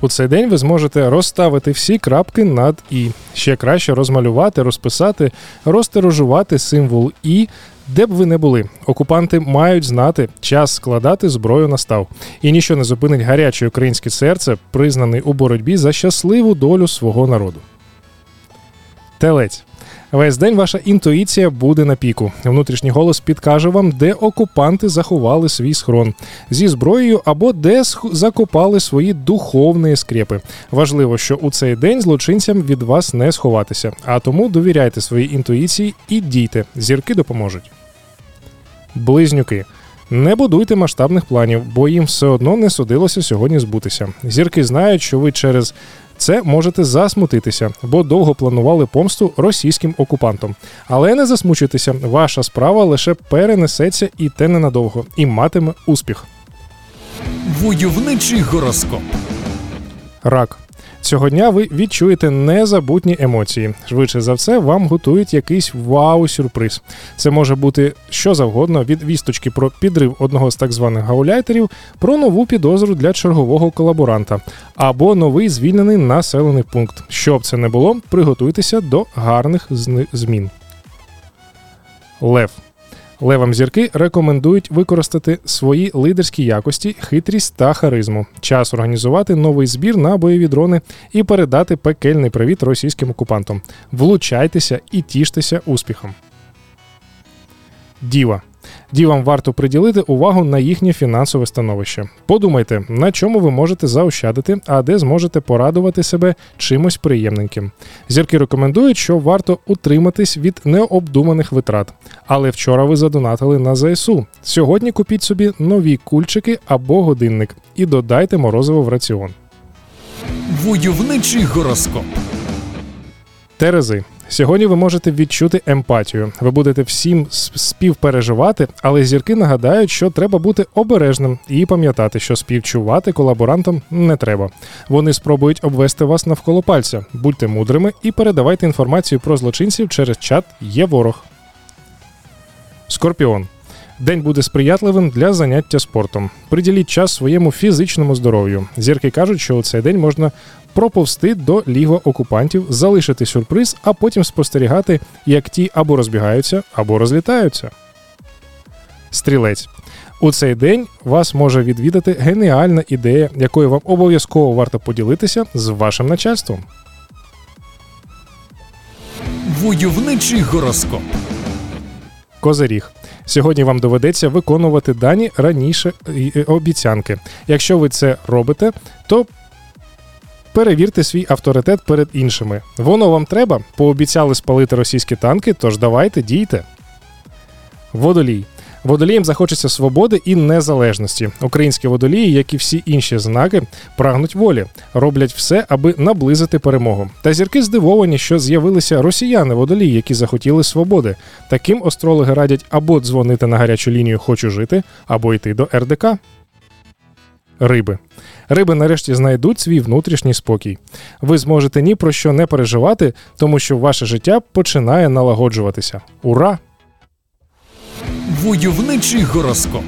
У цей день ви зможете розставити всі крапки над І. Ще краще розмалювати, розписати, розтиражувати символ І, де б ви не були. Окупанти мають знати, час складати зброю настав. І ніщо не зупинить гаряче українське серце, признаний у боротьбі за щасливу долю свого народу. Телець. Весь день ваша інтуїція буде на піку. Внутрішній голос підкаже вам, де окупанти заховали свій схрон зі зброєю або де закопали свої духовні скрепи. Важливо, що у цей день злочинцям від вас не сховатися, а тому довіряйте своїй інтуїції і дійте. Зірки допоможуть. Близнюки. Не будуйте масштабних планів, бо їм все одно не судилося сьогодні збутися. Зірки знають, що ви через це можете засмутитися, бо довго планували помсту російським окупантам. Але не засмучуйтеся, ваша справа лише перенесеться і те ненадовго, і матиме успіх. Войовничий гороскоп. Рак. Цього дня ви відчуєте незабутні емоції. Швидше за все, вам готують якийсь вау-сюрприз. Це може бути що завгодно від вісточки про підрив одного з так званих гауляйтерів, про нову підозру для чергового колаборанта або новий звільнений населений пункт. Щоб це не було, приготуйтеся до гарних змін. Лев. Левам зірки рекомендують використати свої лидерські якості, хитрість та харизму. Час організувати новий збір на бойові дрони і передати пекельний привіт російським окупантам. Влучайтеся і тіштеся успіхом. Діва. Дівам варто приділити увагу на їхнє фінансове становище. Подумайте, на чому ви можете заощадити, а де зможете порадувати себе чимось приємненьким. Зірки рекомендують, що варто утриматись від необдуманих витрат. Але вчора ви задонатили на ЗСУ. Сьогодні купіть собі нові кульчики або годинник і додайте морозиво в раціон. Войовничий гороскоп. Терези. Сьогодні ви можете відчути емпатію. Ви будете всім співпереживати, але зірки нагадають, що треба бути обережним і пам'ятати, що співчувати колаборантам не треба. Вони спробують обвести вас навколо пальця. Будьте мудрими і передавайте інформацію про злочинців через чат Є ворог. Скорпіон. День буде сприятливим для заняття спортом. Приділіть час своєму фізичному здоров'ю. Зірки кажуть, що у цей день можна проповзти до лігва окупантів, залишити сюрприз, а потім спостерігати, як ті або розбігаються, або розлітаються. Стрілець. У цей день вас може відвідати геніальна ідея, якою вам обов'язково варто поділитися з вашим начальством. Войовничий гороскоп. Козиріг. Сьогодні вам доведеться виконувати дані раніше е, обіцянки. Якщо ви це робите, то перевірте свій авторитет перед іншими. Воно вам треба, пообіцяли спалити російські танки, тож давайте дійте. Водолій. Водоліям захочеться свободи і незалежності. Українські водолії, як і всі інші знаки, прагнуть волі, роблять все, аби наблизити перемогу. Та зірки здивовані, що з'явилися росіяни водолії, які захотіли свободи. Таким астрологи радять або дзвонити на гарячу лінію Хочу жити, або йти до РДК. Риби. Риби нарешті знайдуть свій внутрішній спокій. Ви зможете ні про що не переживати, тому що ваше життя починає налагоджуватися. Ура! Войовничий гороскоп.